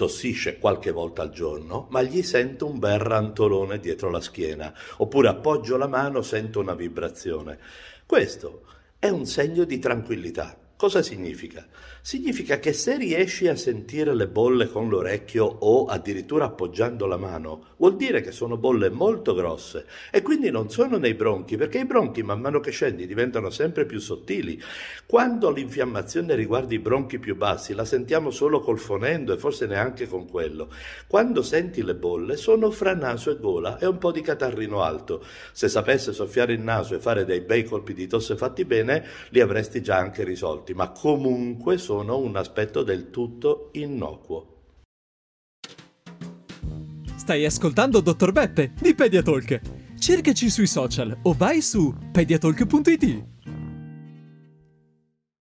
tossisce qualche volta al giorno, ma gli sento un bel rantolone dietro la schiena, oppure appoggio la mano, sento una vibrazione. Questo è un segno di tranquillità. Cosa significa? Significa che se riesci a sentire le bolle con l'orecchio o addirittura appoggiando la mano, vuol dire che sono bolle molto grosse e quindi non sono nei bronchi, perché i bronchi man mano che scendi diventano sempre più sottili. Quando l'infiammazione riguarda i bronchi più bassi, la sentiamo solo col fonendo e forse neanche con quello. Quando senti le bolle sono fra naso e gola e un po' di catarrino alto. Se sapesse soffiare il naso e fare dei bei colpi di tosse fatti bene, li avresti già anche risolti ma comunque sono un aspetto del tutto innocuo. Stai ascoltando Dottor Beppe di Pediatalk. Cercaci sui social o vai su pediatalk.it.